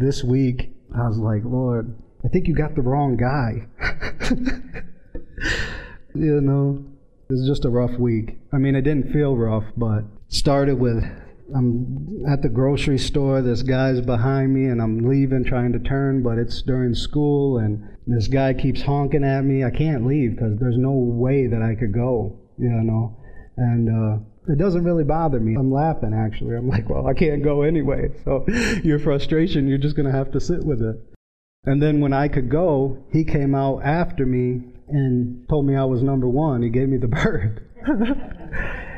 This week, I was like, Lord, I think you got the wrong guy. you know, it was just a rough week. I mean, it didn't feel rough, but started with I'm at the grocery store. This guy's behind me, and I'm leaving, trying to turn, but it's during school, and this guy keeps honking at me. I can't leave because there's no way that I could go, you know. And uh, it doesn't really bother me. I'm laughing actually. I'm like, well, I can't go anyway. So your frustration, you're just gonna have to sit with it. And then when I could go, he came out after me and told me I was number one. He gave me the bird.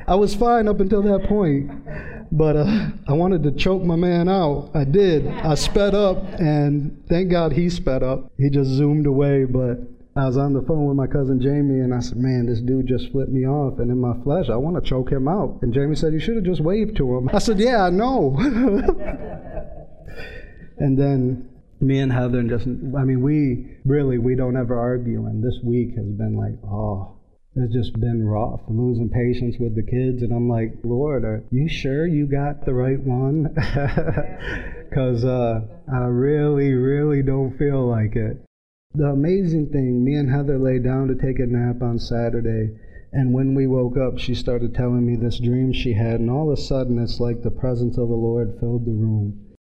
I was fine up until that point. But uh, I wanted to choke my man out. I did. I sped up, and thank God he sped up. He just zoomed away. But I was on the phone with my cousin Jamie, and I said, Man, this dude just flipped me off. And in my flesh, I want to choke him out. And Jamie said, You should have just waved to him. I said, Yeah, I know. and then me and Heather and just, I mean, we really, we don't ever argue. And this week has been like, oh, it's just been rough, losing patience with the kids. And I'm like, Lord, are you sure you got the right one? Because uh, I really, really don't feel like it. The amazing thing, me and Heather lay down to take a nap on Saturday. And when we woke up, she started telling me this dream she had. And all of a sudden, it's like the presence of the Lord filled the room.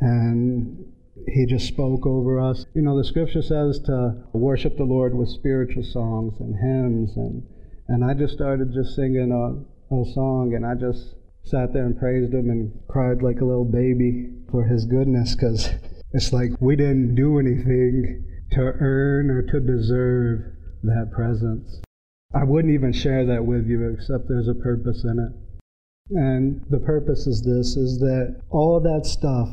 And he just spoke over us. You know, the scripture says to worship the Lord with spiritual songs and hymns, and and I just started just singing a, a song, and I just sat there and praised him and cried like a little baby for his goodness, because it's like we didn't do anything to earn or to deserve that presence. I wouldn't even share that with you, except there's a purpose in it. And the purpose is this is that all that stuff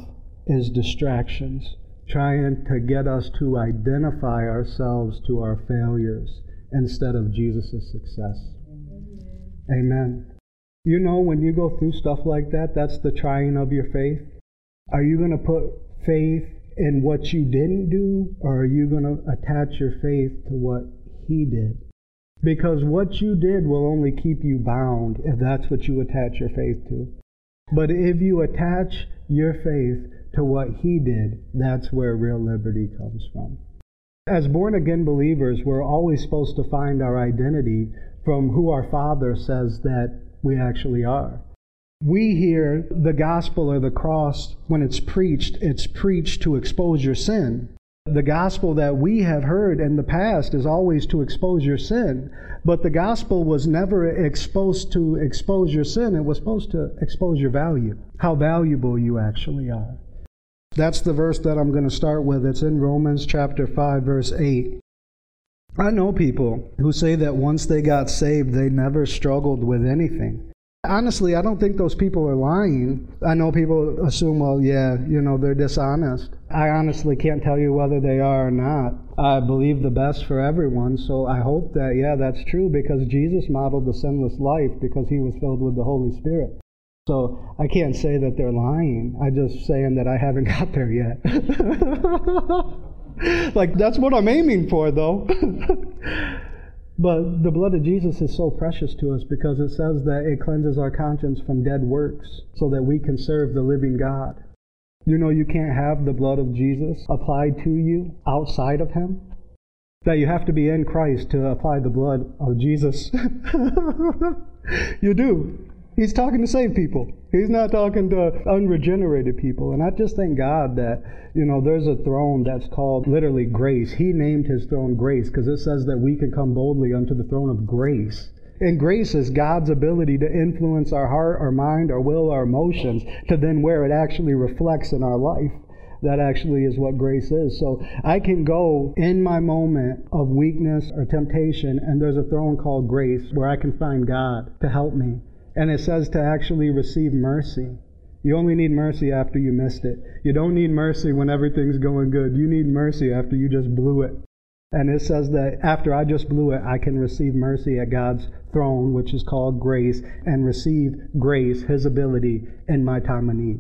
is distractions, trying to get us to identify ourselves to our failures instead of Jesus' success. Amen. You know, when you go through stuff like that, that's the trying of your faith. Are you going to put faith in what you didn't do, or are you going to attach your faith to what He did? Because what you did will only keep you bound if that's what you attach your faith to. But if you attach your faith to what he did, that's where real liberty comes from. As born again believers, we're always supposed to find our identity from who our Father says that we actually are. We hear the gospel or the cross when it's preached, it's preached to expose your sin. The gospel that we have heard in the past is always to expose your sin. But the gospel was never exposed to expose your sin, it was supposed to expose your value, how valuable you actually are. That's the verse that I'm going to start with. It's in Romans chapter 5, verse 8. I know people who say that once they got saved, they never struggled with anything. Honestly, I don't think those people are lying. I know people assume, well, yeah, you know, they're dishonest. I honestly can't tell you whether they are or not. I believe the best for everyone, so I hope that, yeah, that's true because Jesus modeled the sinless life because he was filled with the Holy Spirit. So I can't say that they're lying. I'm just saying that I haven't got there yet. like, that's what I'm aiming for, though. but the blood of Jesus is so precious to us because it says that it cleanses our conscience from dead works so that we can serve the living God. You know, you can't have the blood of Jesus applied to you outside of Him. That you have to be in Christ to apply the blood of Jesus. you do. He's talking to saved people. He's not talking to unregenerated people. And I just thank God that, you know, there's a throne that's called literally grace. He named his throne grace because it says that we can come boldly unto the throne of grace. And grace is God's ability to influence our heart, our mind, our will, our emotions to then where it actually reflects in our life. That actually is what grace is. So I can go in my moment of weakness or temptation, and there's a throne called grace where I can find God to help me and it says to actually receive mercy. You only need mercy after you missed it. You don't need mercy when everything's going good. You need mercy after you just blew it. And it says that after I just blew it, I can receive mercy at God's throne, which is called grace, and receive grace, His ability, in my time of need.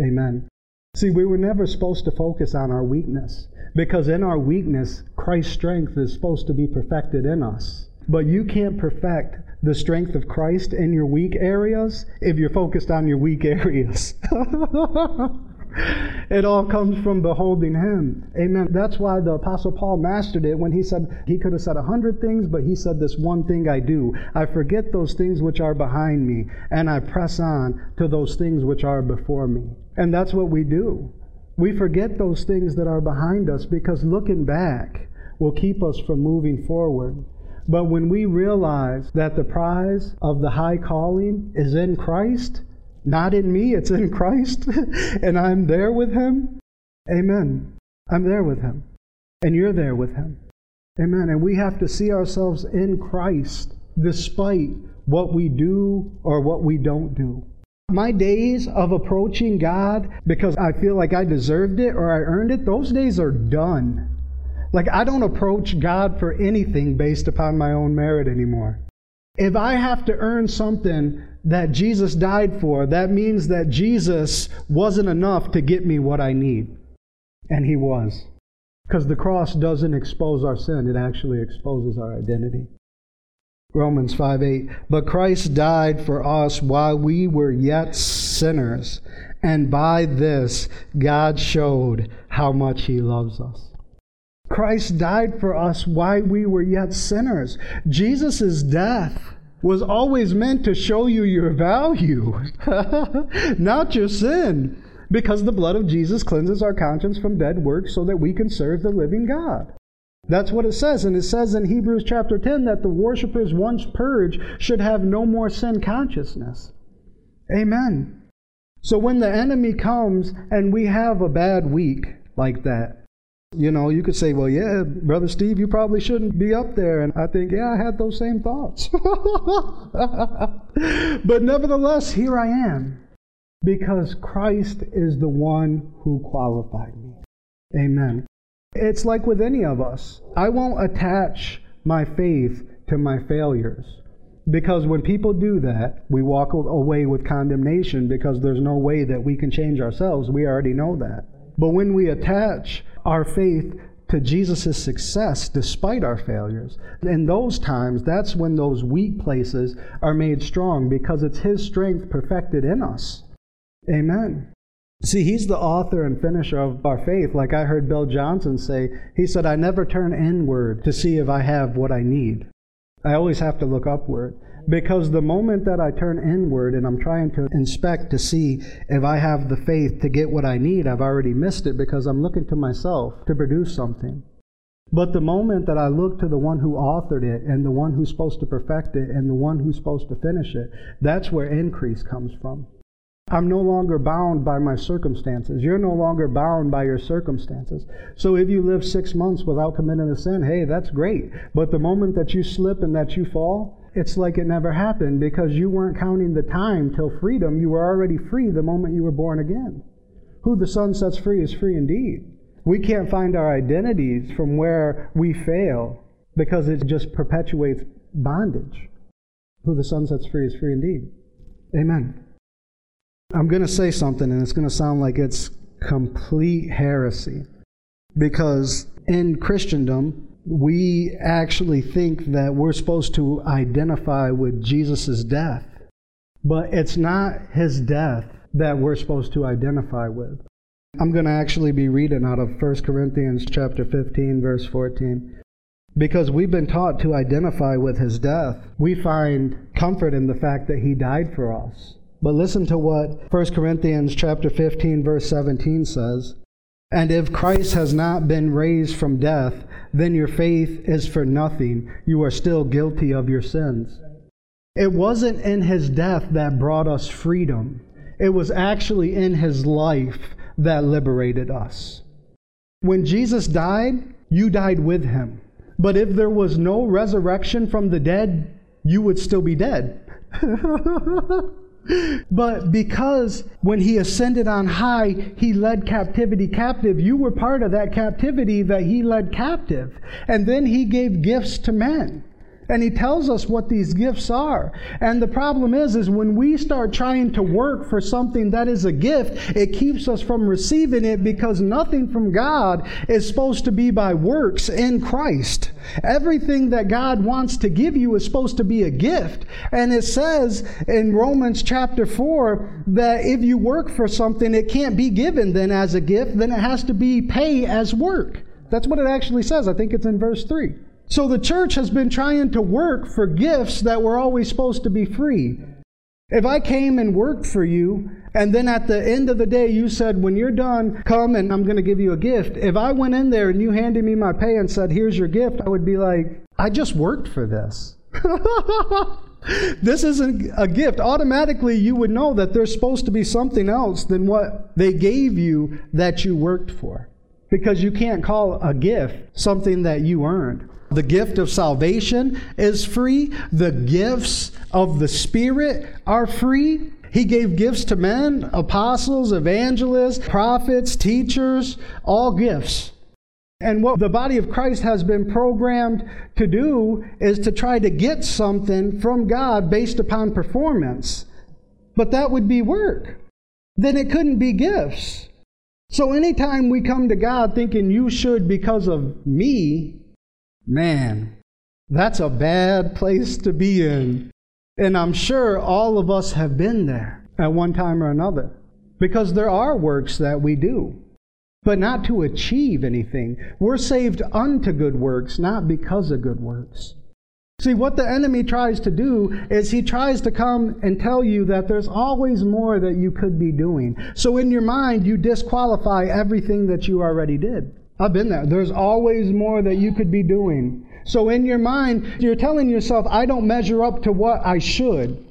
Amen. See, we were never supposed to focus on our weakness because in our weakness, Christ's strength is supposed to be perfected in us. But you can't perfect the strength of Christ in your weak areas if you're focused on your weak areas. it all comes from beholding Him. Amen. That's why the Apostle Paul mastered it when he said, he could have said a hundred things, but he said, This one thing I do. I forget those things which are behind me, and I press on to those things which are before me. And that's what we do. We forget those things that are behind us because looking back will keep us from moving forward. But when we realize that the prize of the high calling is in Christ, not in me, it's in Christ, and I'm there with Him, amen. I'm there with Him, and you're there with Him, amen. And we have to see ourselves in Christ despite what we do or what we don't do. My days of approaching God because I feel like I deserved it or I earned it, those days are done. Like, I don't approach God for anything based upon my own merit anymore. If I have to earn something that Jesus died for, that means that Jesus wasn't enough to get me what I need. And He was. Because the cross doesn't expose our sin, it actually exposes our identity. Romans 5 8. But Christ died for us while we were yet sinners, and by this God showed how much He loves us. Christ died for us while we were yet sinners. Jesus' death was always meant to show you your value, not your sin, because the blood of Jesus cleanses our conscience from dead works so that we can serve the living God. That's what it says. And it says in Hebrews chapter 10 that the worshippers once purged should have no more sin consciousness. Amen. So when the enemy comes and we have a bad week like that, you know, you could say, well, yeah, Brother Steve, you probably shouldn't be up there. And I think, yeah, I had those same thoughts. but nevertheless, here I am because Christ is the one who qualified me. Amen. It's like with any of us. I won't attach my faith to my failures. Because when people do that, we walk away with condemnation because there's no way that we can change ourselves. We already know that. But when we attach our faith to Jesus' success despite our failures. In those times, that's when those weak places are made strong because it's His strength perfected in us. Amen. See, He's the author and finisher of our faith. Like I heard Bill Johnson say, he said, I never turn inward to see if I have what I need. I always have to look upward. Because the moment that I turn inward and I'm trying to inspect to see if I have the faith to get what I need, I've already missed it because I'm looking to myself to produce something. But the moment that I look to the one who authored it and the one who's supposed to perfect it and the one who's supposed to finish it, that's where increase comes from. I'm no longer bound by my circumstances. You're no longer bound by your circumstances. So if you live six months without committing a sin, hey, that's great. But the moment that you slip and that you fall, it's like it never happened because you weren't counting the time till freedom. You were already free the moment you were born again. Who the Son sets free is free indeed. We can't find our identities from where we fail because it just perpetuates bondage. Who the Son sets free is free indeed. Amen. I'm going to say something, and it's going to sound like it's complete heresy. Because in Christendom, we actually think that we're supposed to identify with Jesus' death. But it's not his death that we're supposed to identify with. I'm going to actually be reading out of 1 Corinthians chapter 15 verse 14. Because we've been taught to identify with his death, we find comfort in the fact that he died for us. But listen to what 1 Corinthians chapter 15 verse 17 says. And if Christ has not been raised from death, then your faith is for nothing. You are still guilty of your sins. It wasn't in his death that brought us freedom, it was actually in his life that liberated us. When Jesus died, you died with him. But if there was no resurrection from the dead, you would still be dead. But because when he ascended on high, he led captivity captive, you were part of that captivity that he led captive. And then he gave gifts to men. And he tells us what these gifts are. And the problem is, is when we start trying to work for something that is a gift, it keeps us from receiving it because nothing from God is supposed to be by works in Christ. Everything that God wants to give you is supposed to be a gift. And it says in Romans chapter 4 that if you work for something, it can't be given then as a gift, then it has to be pay as work. That's what it actually says. I think it's in verse 3. So the church has been trying to work for gifts that were always supposed to be free. If I came and worked for you, and then at the end of the day you said, when you're done, come and I'm going to give you a gift. If I went in there and you handed me my pay and said, here's your gift, I would be like, I just worked for this. this isn't a gift. Automatically, you would know that there's supposed to be something else than what they gave you that you worked for. Because you can't call a gift something that you earned. The gift of salvation is free. The gifts of the Spirit are free. He gave gifts to men, apostles, evangelists, prophets, teachers, all gifts. And what the body of Christ has been programmed to do is to try to get something from God based upon performance. But that would be work. Then it couldn't be gifts. So anytime we come to God thinking you should because of me, Man, that's a bad place to be in. And I'm sure all of us have been there at one time or another. Because there are works that we do, but not to achieve anything. We're saved unto good works, not because of good works. See, what the enemy tries to do is he tries to come and tell you that there's always more that you could be doing. So in your mind, you disqualify everything that you already did. I've been there. There's always more that you could be doing. So in your mind, you're telling yourself, I don't measure up to what I should.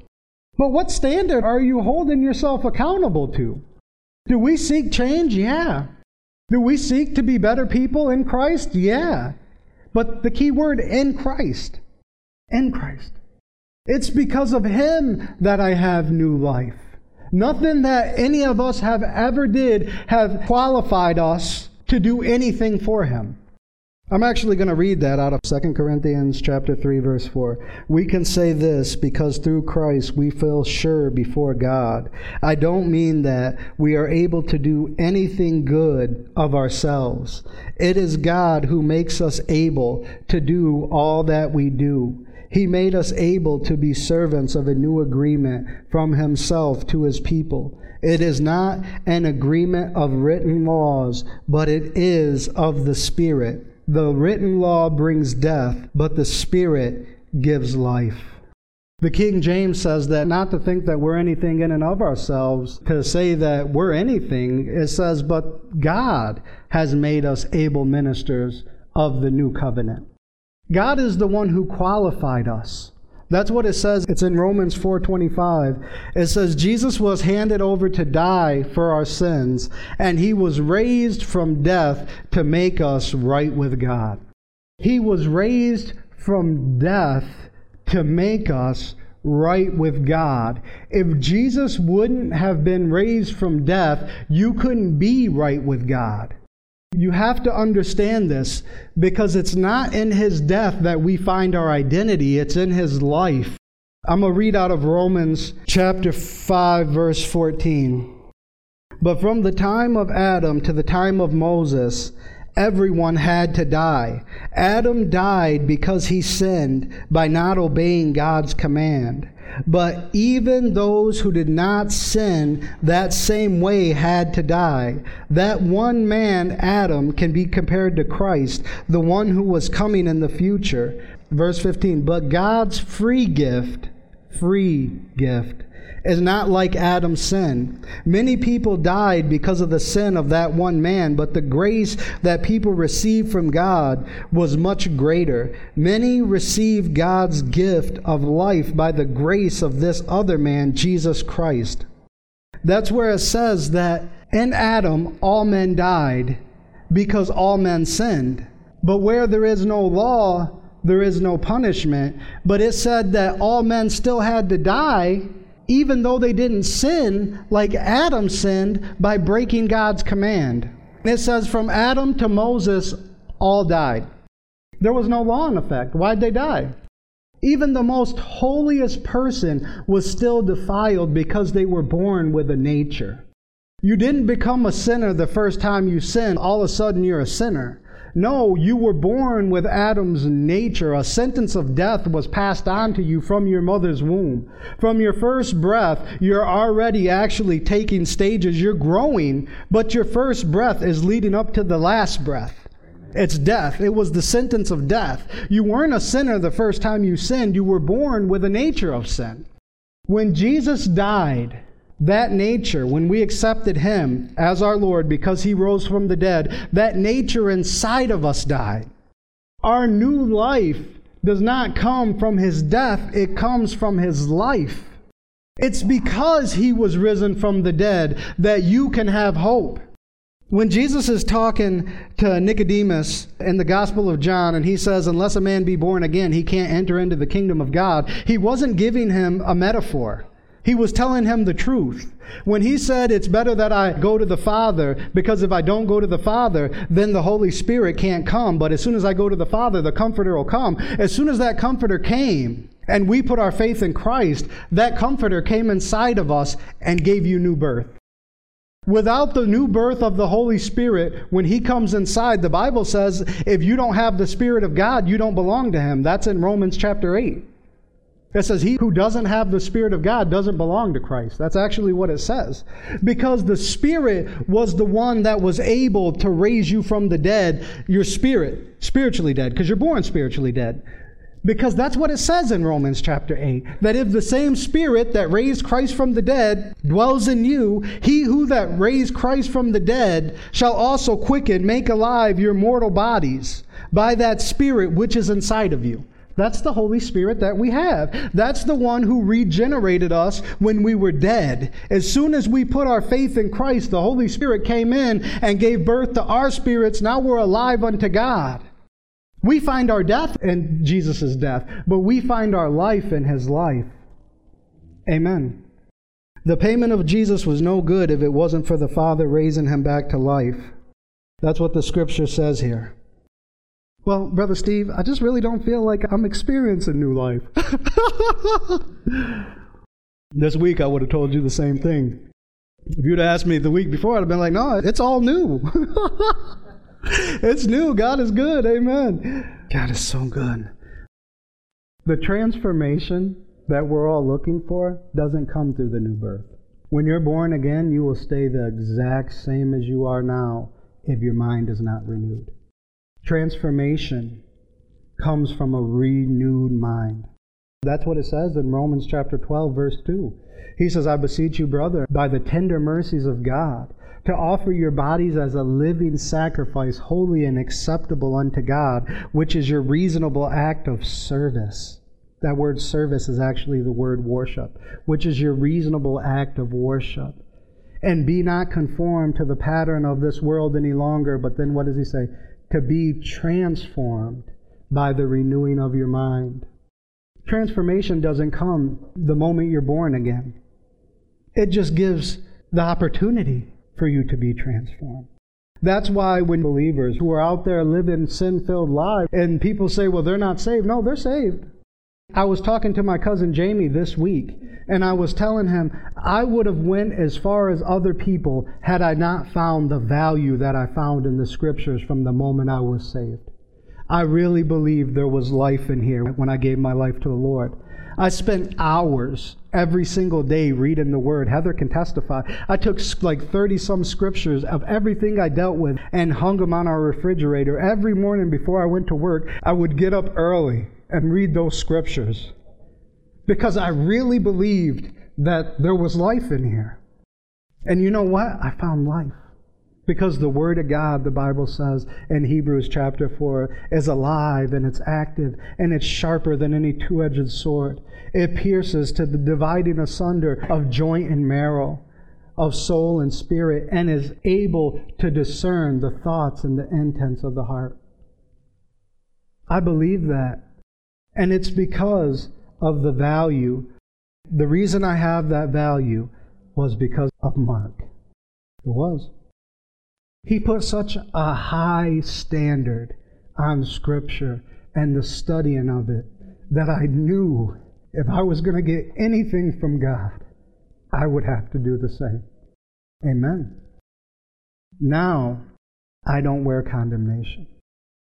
But what standard are you holding yourself accountable to? Do we seek change? Yeah. Do we seek to be better people in Christ? Yeah. But the key word, in Christ. In Christ. It's because of Him that I have new life. Nothing that any of us have ever did have qualified us to do anything for him. I'm actually going to read that out of 2 Corinthians chapter 3 verse 4. We can say this because through Christ we feel sure before God. I don't mean that we are able to do anything good of ourselves. It is God who makes us able to do all that we do. He made us able to be servants of a new agreement from himself to his people it is not an agreement of written laws, but it is of the Spirit. The written law brings death, but the Spirit gives life. The King James says that not to think that we're anything in and of ourselves, to say that we're anything, it says, but God has made us able ministers of the new covenant. God is the one who qualified us. That's what it says. It's in Romans 4:25. It says Jesus was handed over to die for our sins, and he was raised from death to make us right with God. He was raised from death to make us right with God. If Jesus wouldn't have been raised from death, you couldn't be right with God. You have to understand this because it's not in his death that we find our identity, it's in his life. I'm going to read out of Romans chapter 5, verse 14. But from the time of Adam to the time of Moses, everyone had to die. Adam died because he sinned by not obeying God's command. But even those who did not sin that same way had to die. That one man, Adam, can be compared to Christ, the one who was coming in the future. Verse 15, but God's free gift, free gift, is not like Adam's sin. Many people died because of the sin of that one man, but the grace that people received from God was much greater. Many received God's gift of life by the grace of this other man, Jesus Christ. That's where it says that in Adam all men died because all men sinned. But where there is no law, there is no punishment. But it said that all men still had to die even though they didn't sin like Adam sinned by breaking God's command. It says, from Adam to Moses, all died. There was no law in effect. Why'd they die? Even the most holiest person was still defiled because they were born with a nature. You didn't become a sinner the first time you sinned, all of a sudden you're a sinner. No, you were born with Adam's nature. A sentence of death was passed on to you from your mother's womb. From your first breath, you're already actually taking stages. You're growing, but your first breath is leading up to the last breath. It's death. It was the sentence of death. You weren't a sinner the first time you sinned. You were born with a nature of sin. When Jesus died, that nature, when we accepted Him as our Lord because He rose from the dead, that nature inside of us died. Our new life does not come from His death, it comes from His life. It's because He was risen from the dead that you can have hope. When Jesus is talking to Nicodemus in the Gospel of John, and he says, Unless a man be born again, he can't enter into the kingdom of God, he wasn't giving him a metaphor. He was telling him the truth. When he said, It's better that I go to the Father, because if I don't go to the Father, then the Holy Spirit can't come. But as soon as I go to the Father, the Comforter will come. As soon as that Comforter came, and we put our faith in Christ, that Comforter came inside of us and gave you new birth. Without the new birth of the Holy Spirit, when He comes inside, the Bible says if you don't have the Spirit of God, you don't belong to Him. That's in Romans chapter 8. It says, He who doesn't have the Spirit of God doesn't belong to Christ. That's actually what it says. Because the Spirit was the one that was able to raise you from the dead, your spirit, spiritually dead, because you're born spiritually dead. Because that's what it says in Romans chapter 8 that if the same Spirit that raised Christ from the dead dwells in you, he who that raised Christ from the dead shall also quicken, make alive your mortal bodies by that Spirit which is inside of you. That's the Holy Spirit that we have. That's the one who regenerated us when we were dead. As soon as we put our faith in Christ, the Holy Spirit came in and gave birth to our spirits. Now we're alive unto God. We find our death in Jesus' death, but we find our life in his life. Amen. The payment of Jesus was no good if it wasn't for the Father raising him back to life. That's what the scripture says here. Well, Brother Steve, I just really don't feel like I'm experiencing new life. this week I would have told you the same thing. If you'd asked me the week before, I'd have been like, no, it's all new. it's new. God is good. Amen. God is so good. The transformation that we're all looking for doesn't come through the new birth. When you're born again, you will stay the exact same as you are now if your mind is not renewed. Transformation comes from a renewed mind. That's what it says in Romans chapter 12, verse 2. He says, I beseech you, brother, by the tender mercies of God, to offer your bodies as a living sacrifice, holy and acceptable unto God, which is your reasonable act of service. That word service is actually the word worship, which is your reasonable act of worship. And be not conformed to the pattern of this world any longer, but then what does he say? To be transformed by the renewing of your mind. Transformation doesn't come the moment you're born again. It just gives the opportunity for you to be transformed. That's why when believers who are out there living sin filled lives and people say, well, they're not saved. No, they're saved. I was talking to my cousin Jamie this week and I was telling him I would have went as far as other people had I not found the value that I found in the scriptures from the moment I was saved. I really believe there was life in here when I gave my life to the Lord. I spent hours every single day reading the Word. Heather can testify. I took like 30 some scriptures of everything I dealt with and hung them on our refrigerator. Every morning before I went to work, I would get up early and read those scriptures because I really believed that there was life in here. And you know what? I found life. Because the Word of God, the Bible says in Hebrews chapter 4, is alive and it's active and it's sharper than any two edged sword. It pierces to the dividing asunder of joint and marrow, of soul and spirit, and is able to discern the thoughts and the intents of the heart. I believe that. And it's because of the value. The reason I have that value was because of Mark. It was. He put such a high standard on Scripture and the studying of it that I knew if I was going to get anything from God, I would have to do the same. Amen. Now, I don't wear condemnation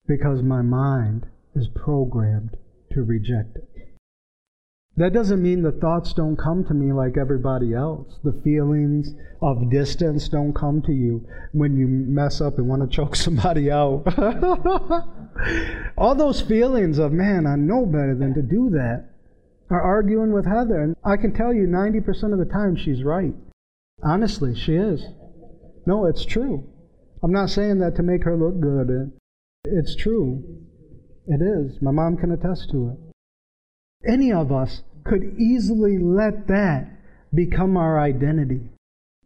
because my mind is programmed to reject it. That doesn't mean the thoughts don't come to me like everybody else. The feelings of distance don't come to you when you mess up and want to choke somebody out. All those feelings of, man, I know better than to do that, are arguing with Heather. And I can tell you 90% of the time she's right. Honestly, she is. No, it's true. I'm not saying that to make her look good. It's true. It is. My mom can attest to it. Any of us could easily let that become our identity.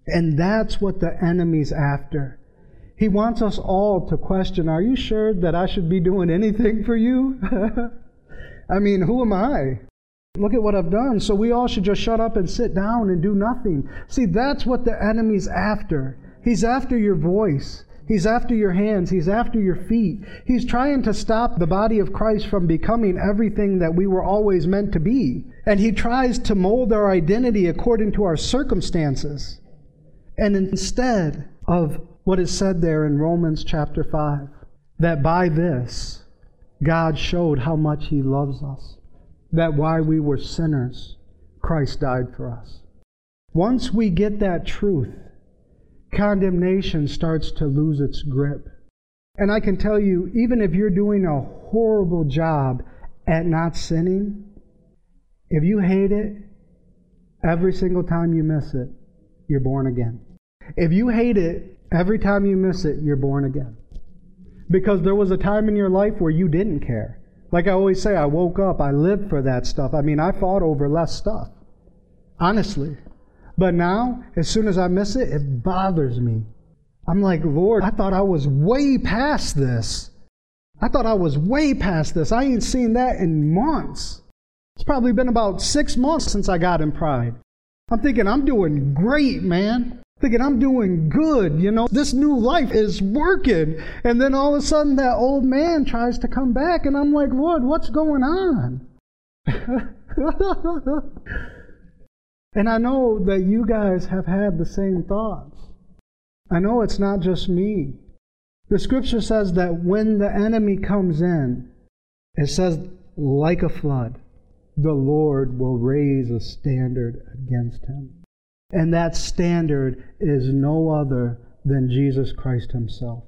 And that's what the enemy's after. He wants us all to question Are you sure that I should be doing anything for you? I mean, who am I? Look at what I've done. So we all should just shut up and sit down and do nothing. See, that's what the enemy's after. He's after your voice. He's after your hands. He's after your feet. He's trying to stop the body of Christ from becoming everything that we were always meant to be. And he tries to mold our identity according to our circumstances. And instead of what is said there in Romans chapter 5, that by this God showed how much he loves us, that while we were sinners, Christ died for us. Once we get that truth, condemnation starts to lose its grip. And I can tell you, even if you're doing a horrible job at not sinning, if you hate it, every single time you miss it, you're born again. If you hate it, every time you miss it, you're born again. Because there was a time in your life where you didn't care. Like I always say, I woke up, I lived for that stuff. I mean, I fought over less stuff. Honestly. But now, as soon as I miss it, it bothers me. I'm like, Lord, I thought I was way past this. I thought I was way past this. I ain't seen that in months. It's probably been about six months since I got in pride. I'm thinking, I'm doing great, man. Thinking, I'm doing good. You know, this new life is working. And then all of a sudden, that old man tries to come back, and I'm like, Lord, what's going on? And I know that you guys have had the same thoughts. I know it's not just me. The scripture says that when the enemy comes in, it says, like a flood, the Lord will raise a standard against him. And that standard is no other than Jesus Christ Himself.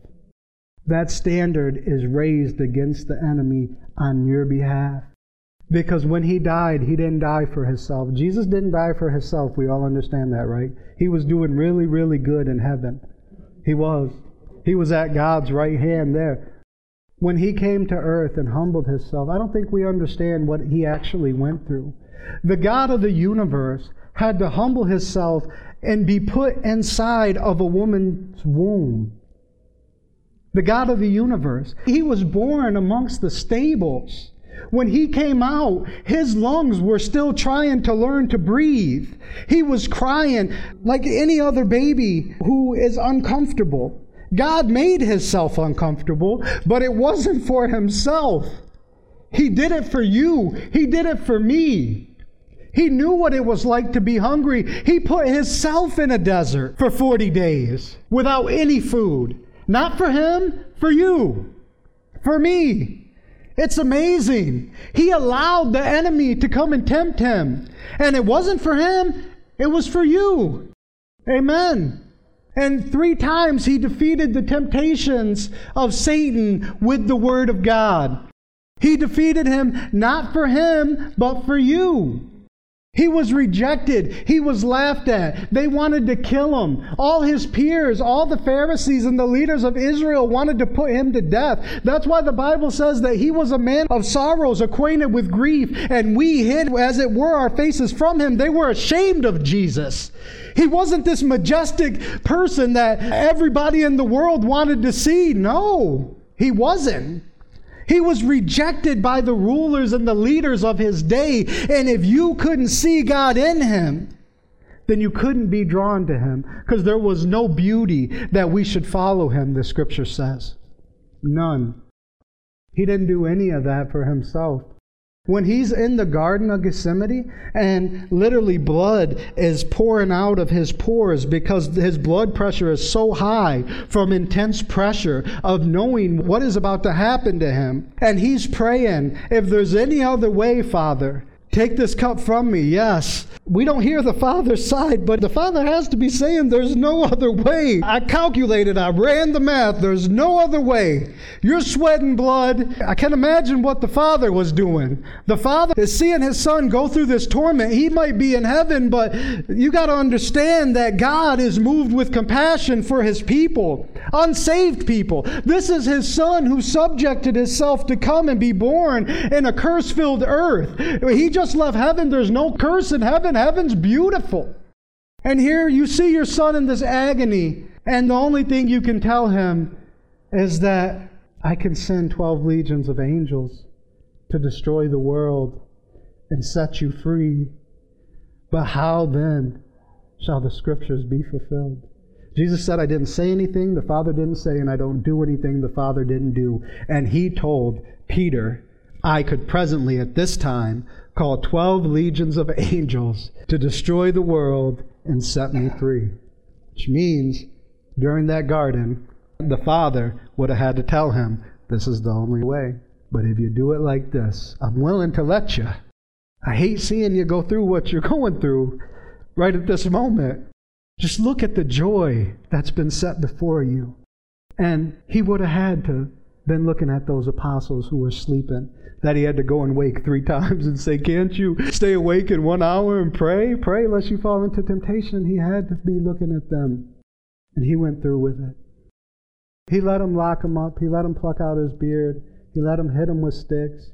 That standard is raised against the enemy on your behalf. Because when he died, he didn't die for himself. Jesus didn't die for himself. We all understand that, right? He was doing really, really good in heaven. He was. He was at God's right hand there. When he came to earth and humbled himself, I don't think we understand what he actually went through. The God of the universe had to humble himself and be put inside of a woman's womb. The God of the universe. He was born amongst the stables. When he came out, his lungs were still trying to learn to breathe. He was crying like any other baby who is uncomfortable. God made himself uncomfortable, but it wasn't for himself. He did it for you. He did it for me. He knew what it was like to be hungry. He put himself in a desert for 40 days without any food. Not for him, for you, for me. It's amazing. He allowed the enemy to come and tempt him. And it wasn't for him, it was for you. Amen. And three times he defeated the temptations of Satan with the Word of God. He defeated him not for him, but for you. He was rejected. He was laughed at. They wanted to kill him. All his peers, all the Pharisees and the leaders of Israel wanted to put him to death. That's why the Bible says that he was a man of sorrows, acquainted with grief, and we hid, as it were, our faces from him. They were ashamed of Jesus. He wasn't this majestic person that everybody in the world wanted to see. No, he wasn't. He was rejected by the rulers and the leaders of his day. And if you couldn't see God in him, then you couldn't be drawn to him because there was no beauty that we should follow him, the scripture says. None. He didn't do any of that for himself. When he's in the Garden of Gethsemane and literally blood is pouring out of his pores because his blood pressure is so high from intense pressure of knowing what is about to happen to him. And he's praying, if there's any other way, Father, Take this cup from me, yes. We don't hear the Father's side, but the Father has to be saying there's no other way. I calculated, I ran the math, there's no other way. You're sweating blood. I can imagine what the Father was doing. The Father is seeing his Son go through this torment. He might be in heaven, but you got to understand that God is moved with compassion for his people, unsaved people. This is his Son who subjected himself to come and be born in a curse filled earth. He just left heaven. There's no curse in heaven. Heaven's beautiful. And here you see your son in this agony, and the only thing you can tell him is that I can send 12 legions of angels to destroy the world and set you free. But how then shall the scriptures be fulfilled? Jesus said, I didn't say anything the Father didn't say, and I don't do anything the Father didn't do. And he told Peter, I could presently at this time call 12 legions of angels to destroy the world and set me free. Which means during that garden, the Father would have had to tell him, This is the only way. But if you do it like this, I'm willing to let you. I hate seeing you go through what you're going through right at this moment. Just look at the joy that's been set before you. And he would have had to been looking at those apostles who were sleeping that he had to go and wake three times and say, Can't you stay awake in one hour and pray? Pray lest you fall into temptation. He had to be looking at them. And he went through with it. He let him lock him up. He let him pluck out his beard. He let him hit him with sticks,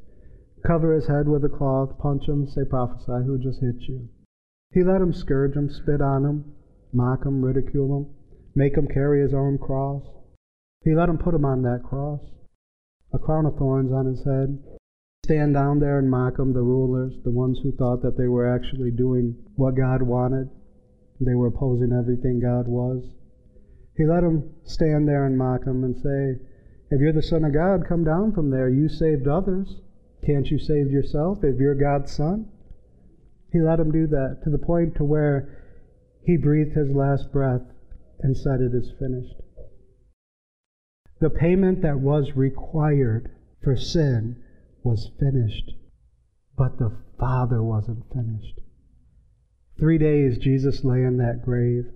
cover his head with a cloth, punch him, say, Prophesy, who just hit you? He let him scourge him, spit on him, mock him, ridicule him, make him carry his own cross. He let him put him on that cross, a crown of thorns on his head, stand down there and mock them, the rulers, the ones who thought that they were actually doing what God wanted. They were opposing everything God was. He let them stand there and mock them and say, If you're the Son of God, come down from there. You saved others. Can't you save yourself if you're God's Son? He let him do that to the point to where he breathed his last breath and said, It is finished. The payment that was required for sin was finished, but the Father wasn't finished. Three days Jesus lay in that grave.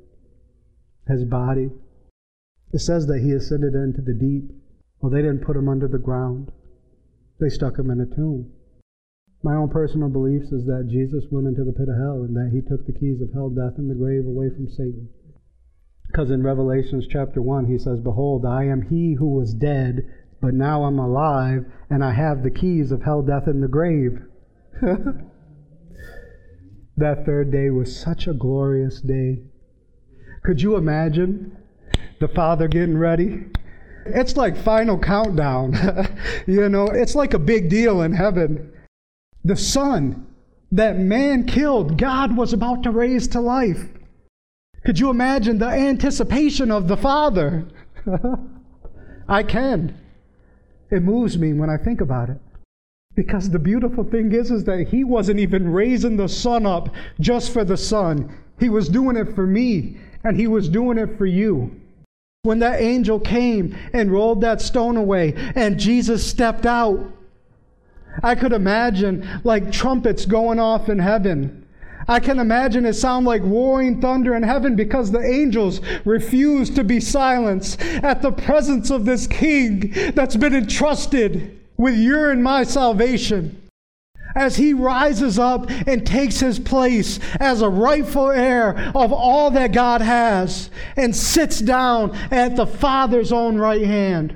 His body, it says that he ascended into the deep. Well, they didn't put him under the ground, they stuck him in a tomb. My own personal beliefs is that Jesus went into the pit of hell and that he took the keys of hell, death, and the grave away from Satan. Because in Revelations chapter 1, he says, Behold, I am he who was dead but now I'm alive and I have the keys of hell, death, and the grave. that third day was such a glorious day. Could you imagine the Father getting ready? It's like final countdown. you know, it's like a big deal in heaven. The Son that man killed, God was about to raise to life. Could you imagine the anticipation of the Father? I can. It moves me when I think about it. Because the beautiful thing is, is that he wasn't even raising the son up just for the son. He was doing it for me, and he was doing it for you. When that angel came and rolled that stone away, and Jesus stepped out, I could imagine like trumpets going off in heaven. I can imagine it sound like roaring thunder in heaven because the angels refuse to be silenced at the presence of this king that's been entrusted with your and my salvation. As he rises up and takes his place as a rightful heir of all that God has and sits down at the Father's own right hand.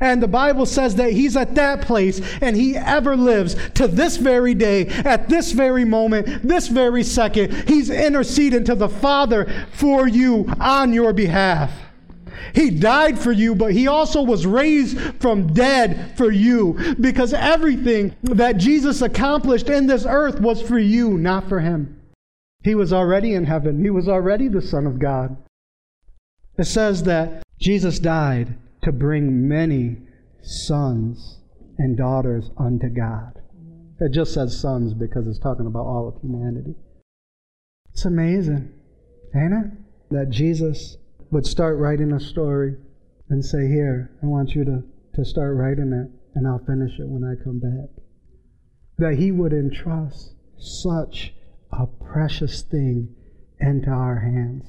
And the Bible says that he's at that place and he ever lives to this very day, at this very moment, this very second. He's interceding to the Father for you on your behalf. He died for you, but he also was raised from dead for you because everything that Jesus accomplished in this earth was for you, not for him. He was already in heaven, he was already the Son of God. It says that Jesus died to bring many sons and daughters unto God. It just says sons because it's talking about all of humanity. It's amazing, ain't it? That Jesus would start writing a story and say, Here, I want you to, to start writing it, and I'll finish it when I come back. That He would entrust such a precious thing into our hands.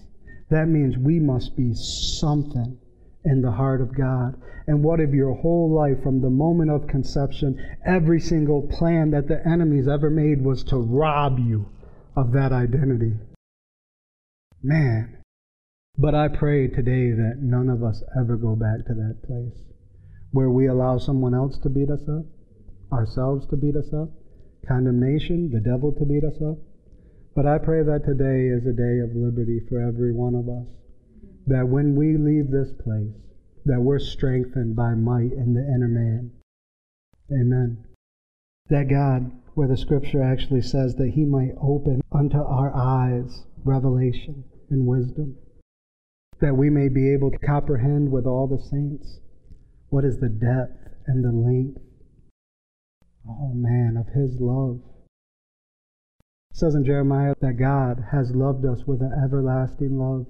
That means we must be something in the heart of God. And what if your whole life, from the moment of conception, every single plan that the enemies ever made was to rob you of that identity? Man. But I pray today that none of us ever go back to that place where we allow someone else to beat us up, ourselves to beat us up, condemnation, the devil to beat us up. But I pray that today is a day of liberty for every one of us that when we leave this place, that we're strengthened by might in the inner man. Amen. That God, where the scripture actually says that He might open unto our eyes revelation and wisdom, that we may be able to comprehend with all the saints what is the depth and the length, oh man, of His love. It says in Jeremiah that God has loved us with an everlasting love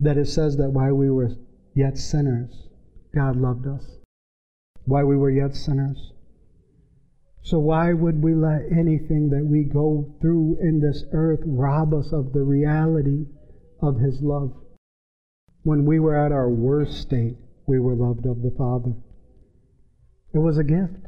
that it says that while we were yet sinners, God loved us. While we were yet sinners. So, why would we let anything that we go through in this earth rob us of the reality of His love? When we were at our worst state, we were loved of the Father. It was a gift.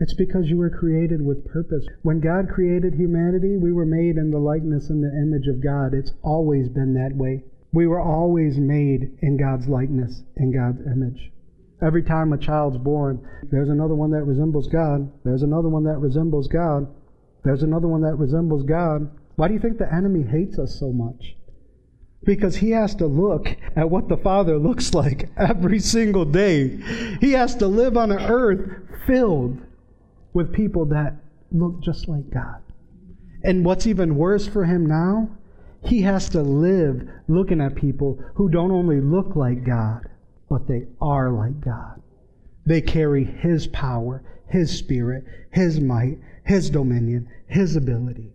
It's because you were created with purpose. When God created humanity, we were made in the likeness and the image of God. It's always been that way. We were always made in God's likeness, in God's image. Every time a child's born, there's another one that resembles God. There's another one that resembles God. There's another one that resembles God. Why do you think the enemy hates us so much? Because he has to look at what the Father looks like every single day. He has to live on an earth filled with people that look just like God. And what's even worse for him now he has to live looking at people who don't only look like God, but they are like God. They carry His power, His spirit, His might, His dominion, His ability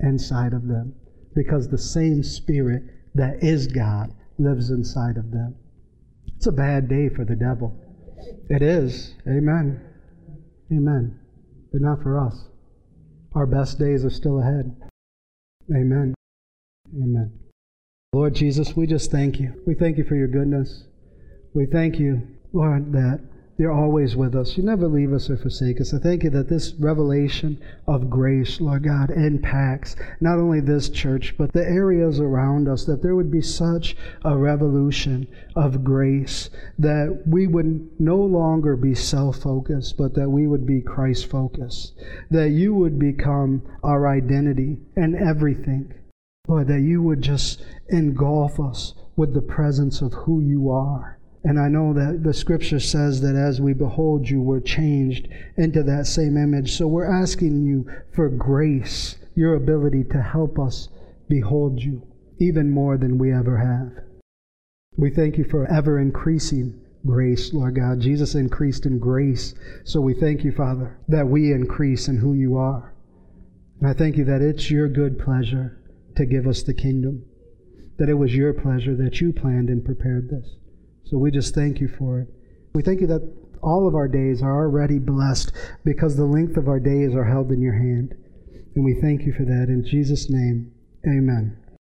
inside of them because the same spirit that is God lives inside of them. It's a bad day for the devil. It is. Amen. Amen. But not for us. Our best days are still ahead. Amen. Amen. Lord Jesus, we just thank you. We thank you for your goodness. We thank you, Lord, that you're always with us. You never leave us or forsake us. I thank you that this revelation of grace, Lord God, impacts not only this church, but the areas around us, that there would be such a revolution of grace that we would no longer be self focused, but that we would be Christ focused, that you would become our identity and everything Lord, that you would just engulf us with the presence of who you are. And I know that the scripture says that as we behold you, we're changed into that same image. So we're asking you for grace, your ability to help us behold you even more than we ever have. We thank you for ever increasing grace, Lord God. Jesus increased in grace. So we thank you, Father, that we increase in who you are. And I thank you that it's your good pleasure to give us the kingdom, that it was your pleasure that you planned and prepared this. So we just thank you for it. We thank you that all of our days are already blessed because the length of our days are held in your hand. And we thank you for that. In Jesus' name, amen.